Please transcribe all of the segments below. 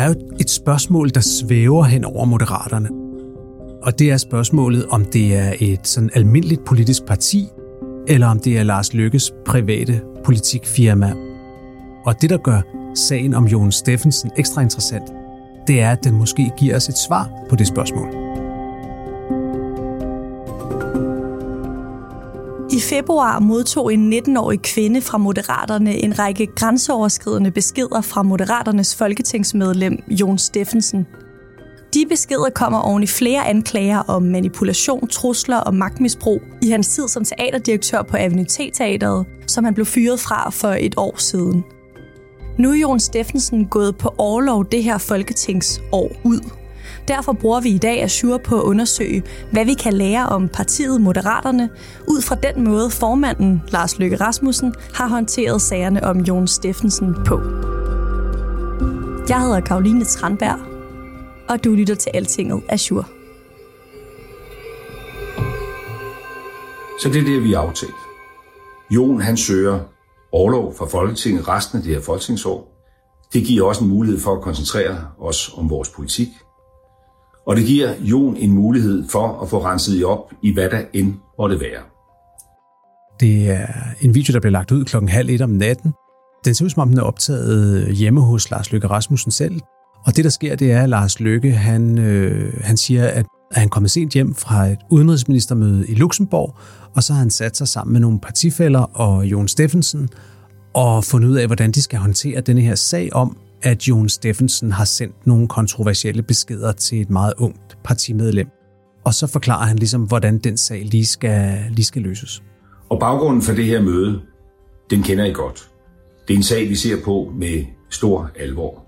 Der er jo et spørgsmål, der svæver hen over moderaterne. Og det er spørgsmålet, om det er et sådan almindeligt politisk parti, eller om det er Lars Lykkes private politikfirma. Og det, der gør sagen om Jon Steffensen ekstra interessant, det er, at den måske giver os et svar på det spørgsmål. Februar modtog en 19-årig kvinde fra Moderaterne en række grænseoverskridende beskeder fra Moderaternes folketingsmedlem Jon Steffensen. De beskeder kommer oven i flere anklager om manipulation, trusler og magtmisbrug i hans tid som teaterdirektør på Avenue Teateret, som han blev fyret fra for et år siden. Nu er Jon Steffensen gået på overlov det her folketingsår ud – Derfor bruger vi i dag Azure på at undersøge, hvad vi kan lære om partiet Moderaterne, ud fra den måde formanden Lars Løkke Rasmussen har håndteret sagerne om Jon Steffensen på. Jeg hedder Karoline Tranberg, og du lytter til Altinget Azure. Så det er det, vi har aftalt. Jon han søger overlov fra Folketinget resten af det her folketingsår. Det giver også en mulighed for at koncentrere os om vores politik – og det giver Jon en mulighed for at få renset op i hvad der end måtte være. Det er en video, der bliver lagt ud klokken halv et om natten. Den ser ud som om, den er optaget hjemme hos Lars Løkke Rasmussen selv. Og det, der sker, det er, at Lars Løkke han, øh, han siger, at han er kommet sent hjem fra et udenrigsministermøde i Luxembourg, og så har han sat sig sammen med nogle partifælder og Jon Steffensen og fundet ud af, hvordan de skal håndtere denne her sag om, at Jon Steffensen har sendt nogle kontroversielle beskeder til et meget ungt partimedlem. Og så forklarer han ligesom, hvordan den sag lige skal, lige skal løses. Og baggrunden for det her møde, den kender I godt. Det er en sag, vi ser på med stor alvor.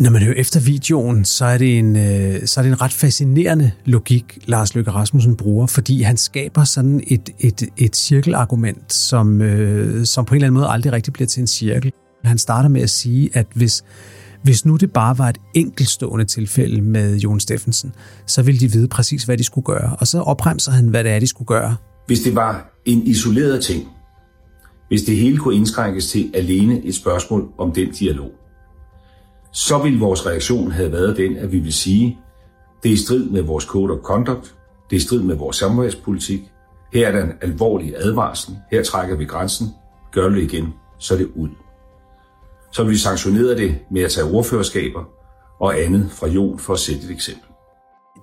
Når man hører efter videoen, så er, det en, øh, så er det en ret fascinerende logik, Lars Løkke Rasmussen bruger, fordi han skaber sådan et, et, et cirkelargument, som, øh, som på en eller anden måde aldrig rigtig bliver til en cirkel. Han starter med at sige, at hvis, hvis nu det bare var et enkeltstående tilfælde med Jon Steffensen, så ville de vide præcis, hvad de skulle gøre. Og så opremser han, hvad det er, de skulle gøre. Hvis det var en isoleret ting, hvis det hele kunne indskrænkes til alene et spørgsmål om den dialog, så ville vores reaktion have været den, at vi vil sige, det er i strid med vores code of conduct, det er i strid med vores samarbejdspolitik, her er der en alvorlig advarsel, her trækker vi grænsen, gør det igen, så er det ud så vi sanktioneret det med at tage ordførerskaber og andet fra Jon for at sætte et eksempel.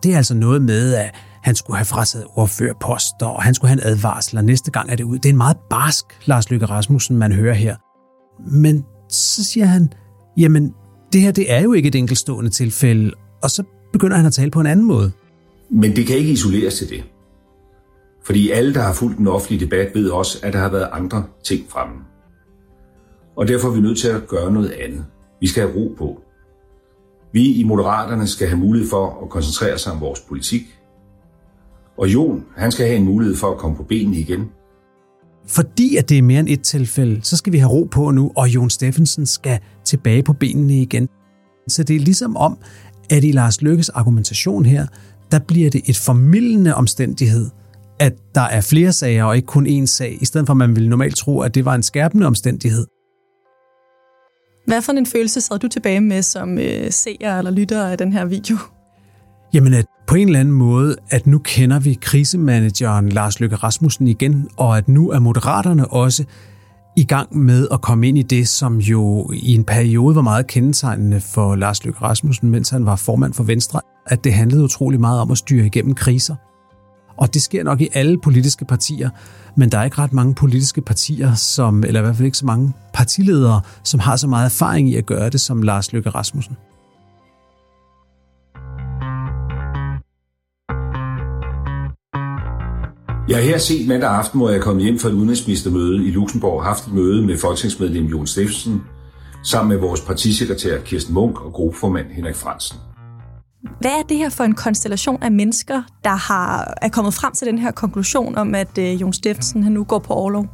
Det er altså noget med, at han skulle have frataget ordførerposter, og han skulle have en advarsel, og næste gang er det ud. Det er en meget barsk Lars Løkke Rasmussen, man hører her. Men så siger han, jamen det her det er jo ikke et enkeltstående tilfælde, og så begynder han at tale på en anden måde. Men det kan ikke isoleres til det. Fordi alle, der har fulgt den offentlige debat, ved også, at der har været andre ting fremme. Og derfor er vi nødt til at gøre noget andet. Vi skal have ro på. Vi i Moderaterne skal have mulighed for at koncentrere sig om vores politik. Og Jon, han skal have en mulighed for at komme på benene igen. Fordi at det er mere end et tilfælde, så skal vi have ro på nu, og Jon Steffensen skal tilbage på benene igen. Så det er ligesom om, at i Lars Lykkes argumentation her, der bliver det et formidlende omstændighed, at der er flere sager og ikke kun én sag, i stedet for at man ville normalt tro, at det var en skærpende omstændighed. Hvad for en følelse sad du tilbage med som øh, seer eller lytter af den her video? Jamen, at på en eller anden måde, at nu kender vi krisemanageren Lars Løkke Rasmussen igen, og at nu er moderaterne også i gang med at komme ind i det, som jo i en periode var meget kendetegnende for Lars Løkke Rasmussen, mens han var formand for Venstre, at det handlede utrolig meget om at styre igennem kriser. Og det sker nok i alle politiske partier, men der er ikke ret mange politiske partier, som, eller i hvert fald ikke så mange partiledere, som har så meget erfaring i at gøre det som Lars Løkke Rasmussen. Jeg har her set mandag aften, hvor jeg er kommet hjem fra et udenrigsministermøde i Luxembourg, haft et møde med folketingsmedlem Jon Steffensen, sammen med vores partisekretær Kirsten Munk og gruppeformand Henrik Fransen. Hvad er det her for en konstellation af mennesker, der har, er kommet frem til den her konklusion om, at øh, Jon Steffensen han nu går på overlov?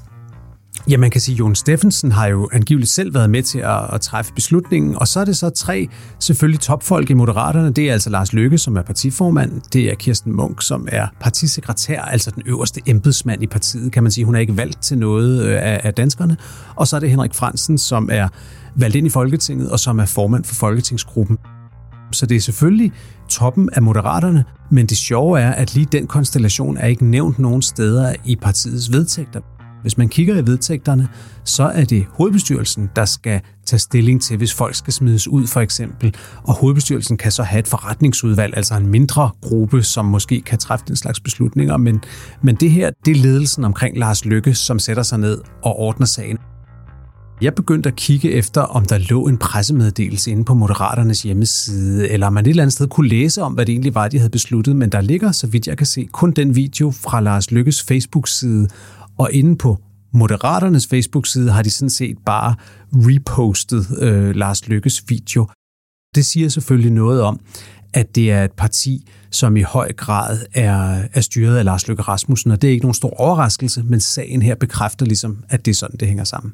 Ja, man kan sige, at Jon Steffensen har jo angiveligt selv været med til at, at træffe beslutningen, og så er det så tre selvfølgelig topfolk i Moderaterne. Det er altså Lars Løkke, som er partiformand, det er Kirsten Munk, som er partisekretær, altså den øverste embedsmand i partiet, kan man sige. Hun er ikke valgt til noget øh, af, af danskerne. Og så er det Henrik Fransen, som er valgt ind i Folketinget, og som er formand for Folketingsgruppen. Så det er selvfølgelig toppen af Moderaterne, men det sjove er, at lige den konstellation er ikke nævnt nogen steder i partiets vedtægter. Hvis man kigger i vedtægterne, så er det hovedbestyrelsen, der skal tage stilling til, hvis folk skal smides ud for eksempel. Og hovedbestyrelsen kan så have et forretningsudvalg, altså en mindre gruppe, som måske kan træffe den slags beslutninger. Men, men det her, det er ledelsen omkring Lars Lykke, som sætter sig ned og ordner sagen. Jeg begyndte at kigge efter, om der lå en pressemeddelelse inde på Moderaternes hjemmeside, eller om man et eller andet sted kunne læse om, hvad det egentlig var, de havde besluttet, men der ligger, så vidt jeg kan se, kun den video fra Lars Lykkes Facebook-side, og inde på Moderaternes Facebook-side har de sådan set bare repostet øh, Lars Lykkes video. Det siger selvfølgelig noget om, at det er et parti, som i høj grad er, er styret af Lars Løkke Rasmussen, og det er ikke nogen stor overraskelse, men sagen her bekræfter ligesom, at det er sådan, det hænger sammen.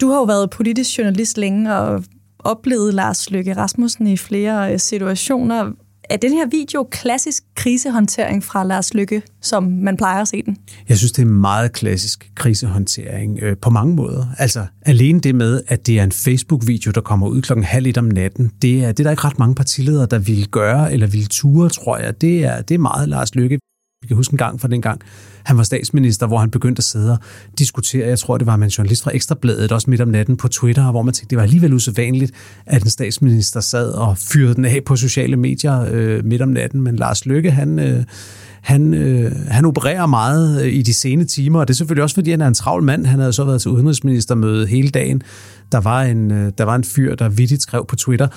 Du har jo været politisk journalist længe og oplevet Lars Løkke Rasmussen i flere øh, situationer. Er den her video klassisk krisehåndtering fra Lars Lykke, som man plejer at se den? Jeg synes, det er meget klassisk krisehåndtering øh, på mange måder. Altså alene det med, at det er en Facebook-video, der kommer ud klokken halv et om natten, det er, det er der ikke ret mange partiledere, der vil gøre eller vil ture, tror jeg. Det er, det er meget Lars Lykke. Vi kan huske en gang fra den gang, han var statsminister, hvor han begyndte at sidde og diskutere, jeg tror, det var med en journalist fra Ekstrabladet, også midt om natten på Twitter, hvor man tænkte, det var alligevel usædvanligt, at en statsminister sad og fyrede den af på sociale medier øh, midt om natten, men Lars Løkke, han... Øh, han, øh, han opererer meget øh, i de sene timer, og det er selvfølgelig også, fordi han er en travl mand. Han havde så været til udenrigsministermøde hele dagen. Der var en, øh, der var en fyr, der vidtigt skrev på Twitter,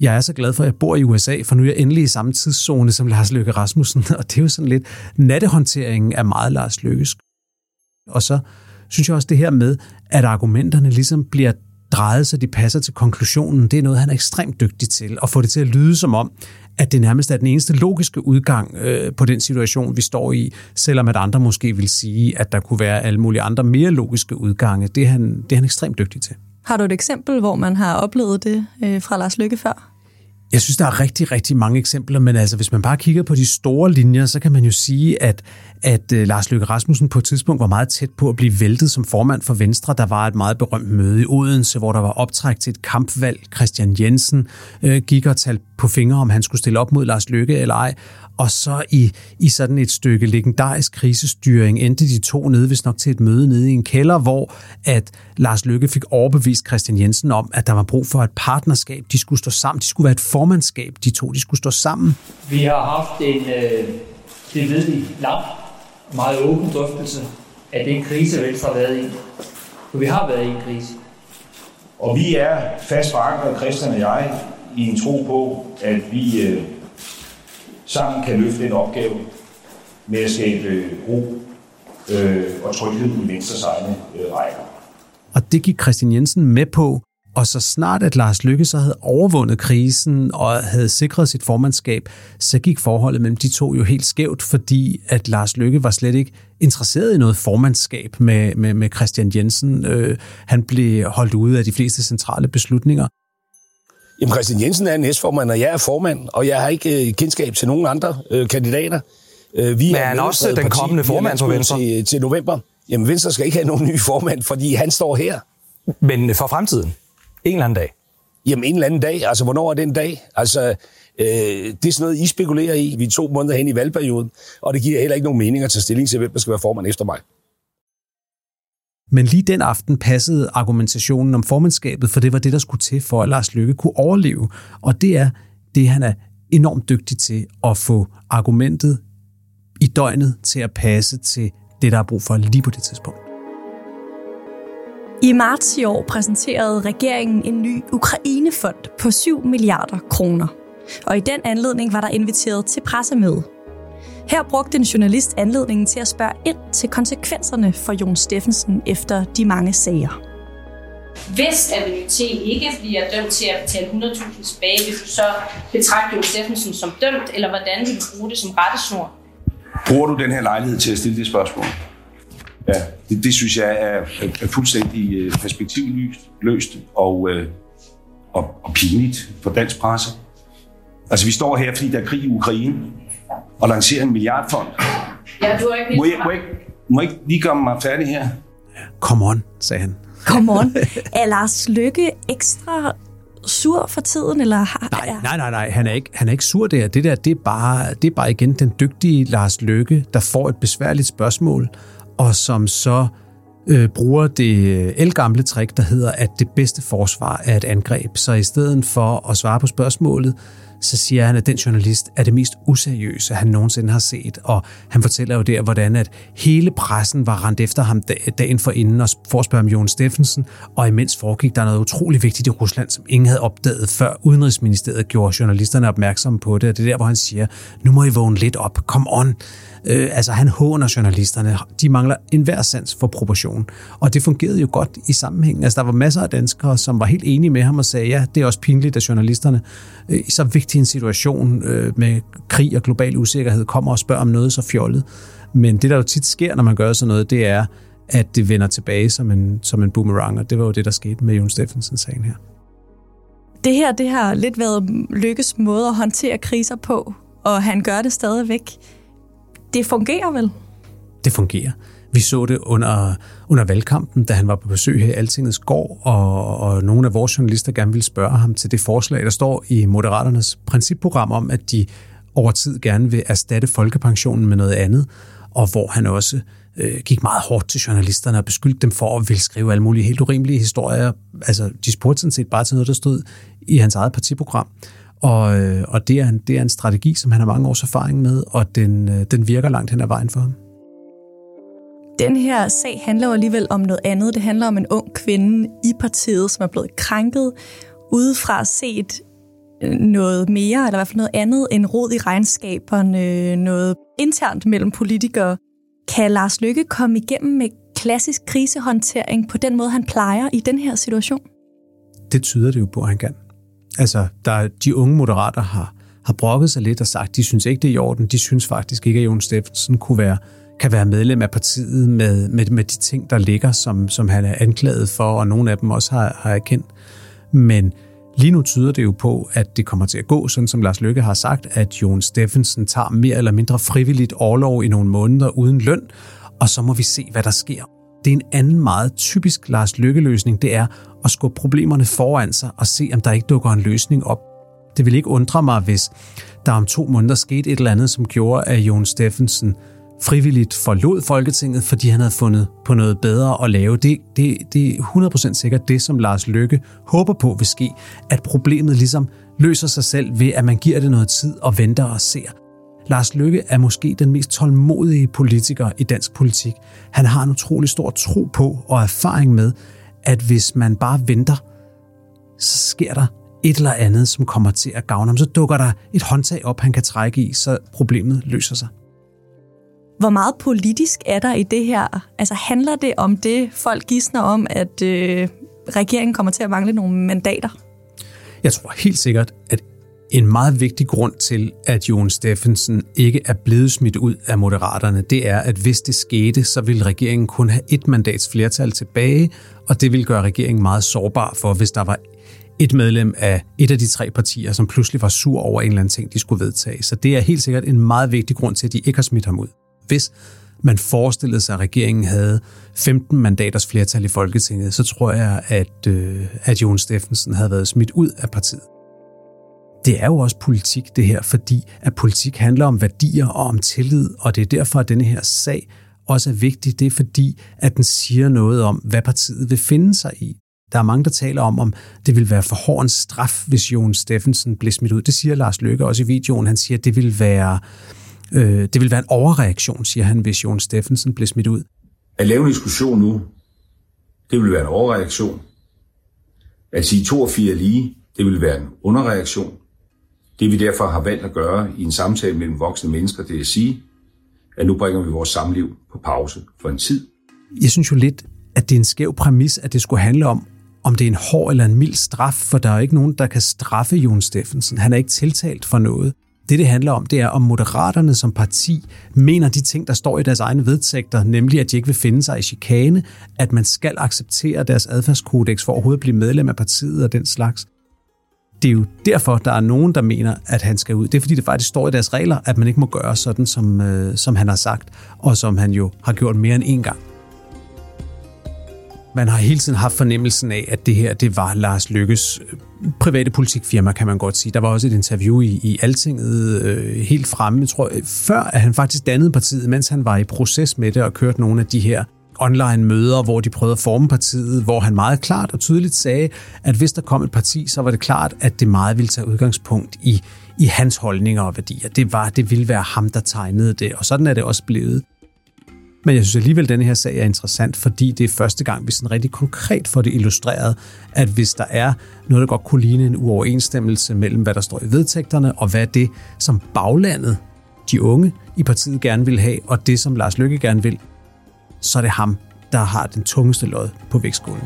jeg er så glad for, at jeg bor i USA, for nu er jeg endelig i samme tidszone som Lars Løkke Rasmussen, og det er jo sådan lidt, nattehåndteringen er meget Lars Løkkes. Og så synes jeg også det her med, at argumenterne ligesom bliver drejet, så de passer til konklusionen, det er noget, han er ekstremt dygtig til, at få det til at lyde som om, at det nærmest er den eneste logiske udgang øh, på den situation, vi står i, selvom at andre måske vil sige, at der kunne være alle mulige andre mere logiske udgange. Det er han, det er han ekstremt dygtig til. Har du et eksempel, hvor man har oplevet det øh, fra Lars Lykke før? Jeg synes, der er rigtig, rigtig mange eksempler, men altså, hvis man bare kigger på de store linjer, så kan man jo sige, at, at øh, Lars Løkke Rasmussen på et tidspunkt var meget tæt på at blive væltet som formand for Venstre. Der var et meget berømt møde i Odense, hvor der var optræk til et kampvalg. Christian Jensen øh, gik og talte på fingre, om han skulle stille op mod Lars Løkke eller ej. Og så i, i sådan et stykke legendarisk krisestyring endte de to nede, hvis nok til et møde nede i en kælder, hvor at Lars Lykke fik overbevist Christian Jensen om, at der var brug for et partnerskab. De skulle stå sammen. De skulle være et formandskab. De to, de skulle stå sammen. Vi har haft en, øh, det ved vi, lang, meget åben drøftelse af den krise, Venstre har været i. For vi har været i en krise. Og vi er fast forankret, Christian og jeg, i en tro på, at vi øh, sammen kan løfte en opgave med at skabe ro øh, og tryghed i Venstres egne øh, rækker. Og det gik Christian Jensen med på, og så snart at Lars Lykke så havde overvundet krisen og havde sikret sit formandskab, så gik forholdet mellem de to jo helt skævt, fordi at Lars Lykke var slet ikke interesseret i noget formandskab med, med, med Christian Jensen. Øh, han blev holdt ude af de fleste centrale beslutninger. Jamen Christian Jensen er næstformand, og jeg er formand, og jeg har ikke øh, kendskab til nogen andre øh, kandidater. Øh, vi Men er han også den parti, kommende formand for Venstre? Til, til november. Jamen Venstre skal ikke have nogen ny formand, fordi han står her. Men for fremtiden? En eller anden dag? Jamen en eller anden dag. Altså hvornår er den dag? Altså øh, det er sådan noget, I spekulerer i. Vi er to måneder hen i valgperioden, og det giver heller ikke nogen mening at tage stilling til, hvem der skal være formand efter mig. Men lige den aften passede argumentationen om formandskabet, for det var det, der skulle til for, at Lars Lykke kunne overleve. Og det er det, han er enormt dygtig til at få argumentet i døgnet til at passe til det, der er brug for lige på det tidspunkt. I marts i år præsenterede regeringen en ny Ukrainefond på 7 milliarder kroner. Og i den anledning var der inviteret til pressemøde. Her brugte en journalist anledningen til at spørge ind til konsekvenserne for Jon Steffensen efter de mange sager. Hvis Aveny ikke bliver dømt til at betale 100.000 tilbage, vil du så betragte Jon Steffensen som dømt, eller hvordan vil du bruge det som rettesnor? Bruger du den her lejlighed til at stille det spørgsmål? Ja, det, det synes jeg er, er fuldstændig øh, perspektivløst og, øh, og, og pinligt for dansk presse. Altså, vi står her, fordi der er krig i Ukraine, og lancerer en milliardfond. Ja, du har ikke må jeg, må, jeg, må jeg ikke lige gøre mig færdig her? Come on, sagde han. Come on. Er Lars Lykke ekstra sur for tiden? Eller har, nej, nej, nej, nej. Han er ikke, han er ikke sur der. Det der, det er, bare, det er bare igen den dygtige Lars Lykke, der får et besværligt spørgsmål, og som så øh, bruger det elgamle trick, der hedder, at det bedste forsvar er et angreb. Så i stedet for at svare på spørgsmålet, så siger han, at den journalist er det mest useriøse, han nogensinde har set. Og han fortæller jo der, hvordan at hele pressen var rendt efter ham dagen for inden og forspørger om Jon Steffensen, og imens foregik der noget utrolig vigtigt i Rusland, som ingen havde opdaget, før Udenrigsministeriet gjorde journalisterne opmærksomme på det. Og det er der, hvor han siger, nu må I vågne lidt op, kom on. Øh, altså han håner journalisterne. De mangler enhver sans for proportion. Og det fungerede jo godt i sammenhængen. Altså der var masser af danskere, som var helt enige med ham og sagde, ja, det er også pinligt, at journalisterne øh, så vigtigt vigtig en situation øh, med krig og global usikkerhed kommer og spørger om noget så fjollet. Men det, der jo tit sker, når man gør sådan noget, det er, at det vender tilbage som en, som en boomerang, og det var jo det, der skete med Jon Steffensen-sagen her. Det her det har lidt været Lykkes måde at håndtere kriser på, og han gør det stadigvæk det fungerer vel? Det fungerer. Vi så det under, under valgkampen, da han var på besøg her i Altingets gård, og, og nogle af vores journalister gerne ville spørge ham til det forslag, der står i Moderaternes principprogram om, at de over tid gerne vil erstatte folkepensionen med noget andet, og hvor han også øh, gik meget hårdt til journalisterne og beskyldte dem for at ville skrive alle mulige helt urimelige historier. Altså, de spurgte sådan set bare til noget, der stod i hans eget partiprogram. Og, øh, og det, er en, det er en strategi, som han har mange års erfaring med, og den, øh, den virker langt hen ad vejen for ham. Den her sag handler jo alligevel om noget andet. Det handler om en ung kvinde i partiet, som er blevet krænket, udefra set øh, noget mere, eller i hvert fald noget andet end rod i regnskaberne, øh, noget internt mellem politikere. Kan Lars Lykke komme igennem med klassisk krisehåndtering på den måde, han plejer i den her situation? Det tyder det jo på, at han kan. Altså, der, de unge moderater har, har brokket sig lidt og sagt, de synes ikke, det er i orden. De synes faktisk ikke, at Jon Steffensen kunne være, kan være medlem af partiet med, med, med de ting, der ligger, som, som han er anklaget for, og nogle af dem også har, har erkendt. Men lige nu tyder det jo på, at det kommer til at gå, sådan som Lars Lykke har sagt, at Jon Steffensen tager mere eller mindre frivilligt overlov i nogle måneder uden løn, og så må vi se, hvad der sker. Det er en anden meget typisk Lars Lykke-løsning, det er at skubbe problemerne foran sig og se, om der ikke dukker en løsning op. Det vil ikke undre mig, hvis der om to måneder skete et eller andet, som gjorde, at Jon Steffensen frivilligt forlod Folketinget, fordi han havde fundet på noget bedre at lave. Det, det, det er 100% sikkert det, som Lars Lykke håber på vil ske, at problemet ligesom løser sig selv ved, at man giver det noget tid og venter og ser. Lars Lykke er måske den mest tålmodige politiker i dansk politik. Han har en utrolig stor tro på og erfaring med, at hvis man bare venter, så sker der et eller andet, som kommer til at gavne ham. Så dukker der et håndtag op, han kan trække i, så problemet løser sig. Hvor meget politisk er der i det her? Altså handler det om det, folk gidsner om, at øh, regeringen kommer til at mangle nogle mandater? Jeg tror helt sikkert, at en meget vigtig grund til, at Jon Steffensen ikke er blevet smidt ud af Moderaterne, det er, at hvis det skete, så vil regeringen kun have et mandats flertal tilbage, og det vil gøre regeringen meget sårbar for, hvis der var et medlem af et af de tre partier, som pludselig var sur over en eller anden ting, de skulle vedtage. Så det er helt sikkert en meget vigtig grund til, at de ikke har smidt ham ud. Hvis man forestillede sig, at regeringen havde 15 mandaters flertal i Folketinget, så tror jeg, at, øh, at Jon Steffensen havde været smidt ud af partiet det er jo også politik, det her, fordi at politik handler om værdier og om tillid, og det er derfor, at denne her sag også er vigtig. Det er fordi, at den siger noget om, hvad partiet vil finde sig i. Der er mange, der taler om, om det vil være for hård en straf, hvis Jon Steffensen blev smidt ud. Det siger Lars Løkke også i videoen. Han siger, at det vil være, øh, det vil være en overreaktion, siger han, hvis Jon Steffensen blev smidt ud. At lave en diskussion nu, det vil være en overreaktion. At sige to og fire lige, det vil være en underreaktion. Det vi derfor har valgt at gøre i en samtale mellem voksne mennesker, det er at sige, at nu bringer vi vores samliv på pause for en tid. Jeg synes jo lidt, at det er en skæv præmis, at det skulle handle om, om det er en hård eller en mild straf, for der er jo ikke nogen, der kan straffe Jon Steffensen. Han er ikke tiltalt for noget. Det, det handler om, det er, om moderaterne som parti mener de ting, der står i deres egne vedtægter, nemlig at de ikke vil finde sig i chikane, at man skal acceptere deres adfærdskodex for overhovedet at blive medlem af partiet og den slags. Det er jo derfor, der er nogen, der mener, at han skal ud. Det er fordi, det faktisk står i deres regler, at man ikke må gøre sådan, som, øh, som han har sagt, og som han jo har gjort mere end én gang. Man har hele tiden haft fornemmelsen af, at det her det var Lars Lykkes øh, private politikfirma, kan man godt sige. Der var også et interview i, i Altinget øh, helt fremme, tror jeg før at han faktisk dannede partiet, mens han var i proces med det og kørte nogle af de her online møder, hvor de prøvede at forme partiet, hvor han meget klart og tydeligt sagde, at hvis der kom et parti, så var det klart, at det meget ville tage udgangspunkt i, i hans holdninger og værdier. Det var, det ville være ham, der tegnede det, og sådan er det også blevet. Men jeg synes alligevel, at denne her sag er interessant, fordi det er første gang, vi sådan rigtig konkret får det illustreret, at hvis der er noget, der godt kunne ligne en uoverensstemmelse mellem, hvad der står i vedtægterne, og hvad det, som baglandet, de unge i partiet gerne vil have, og det, som Lars Lykke gerne vil, så er det ham, der har den tungeste lod på vægtskålen.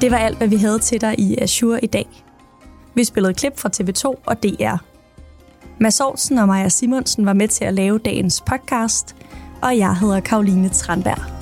Det var alt, hvad vi havde til dig i Azure i dag. Vi spillede klip fra TV2 og DR. Mads Aarhusen og Maja Simonsen var med til at lave dagens podcast, og jeg hedder Karoline Tranberg.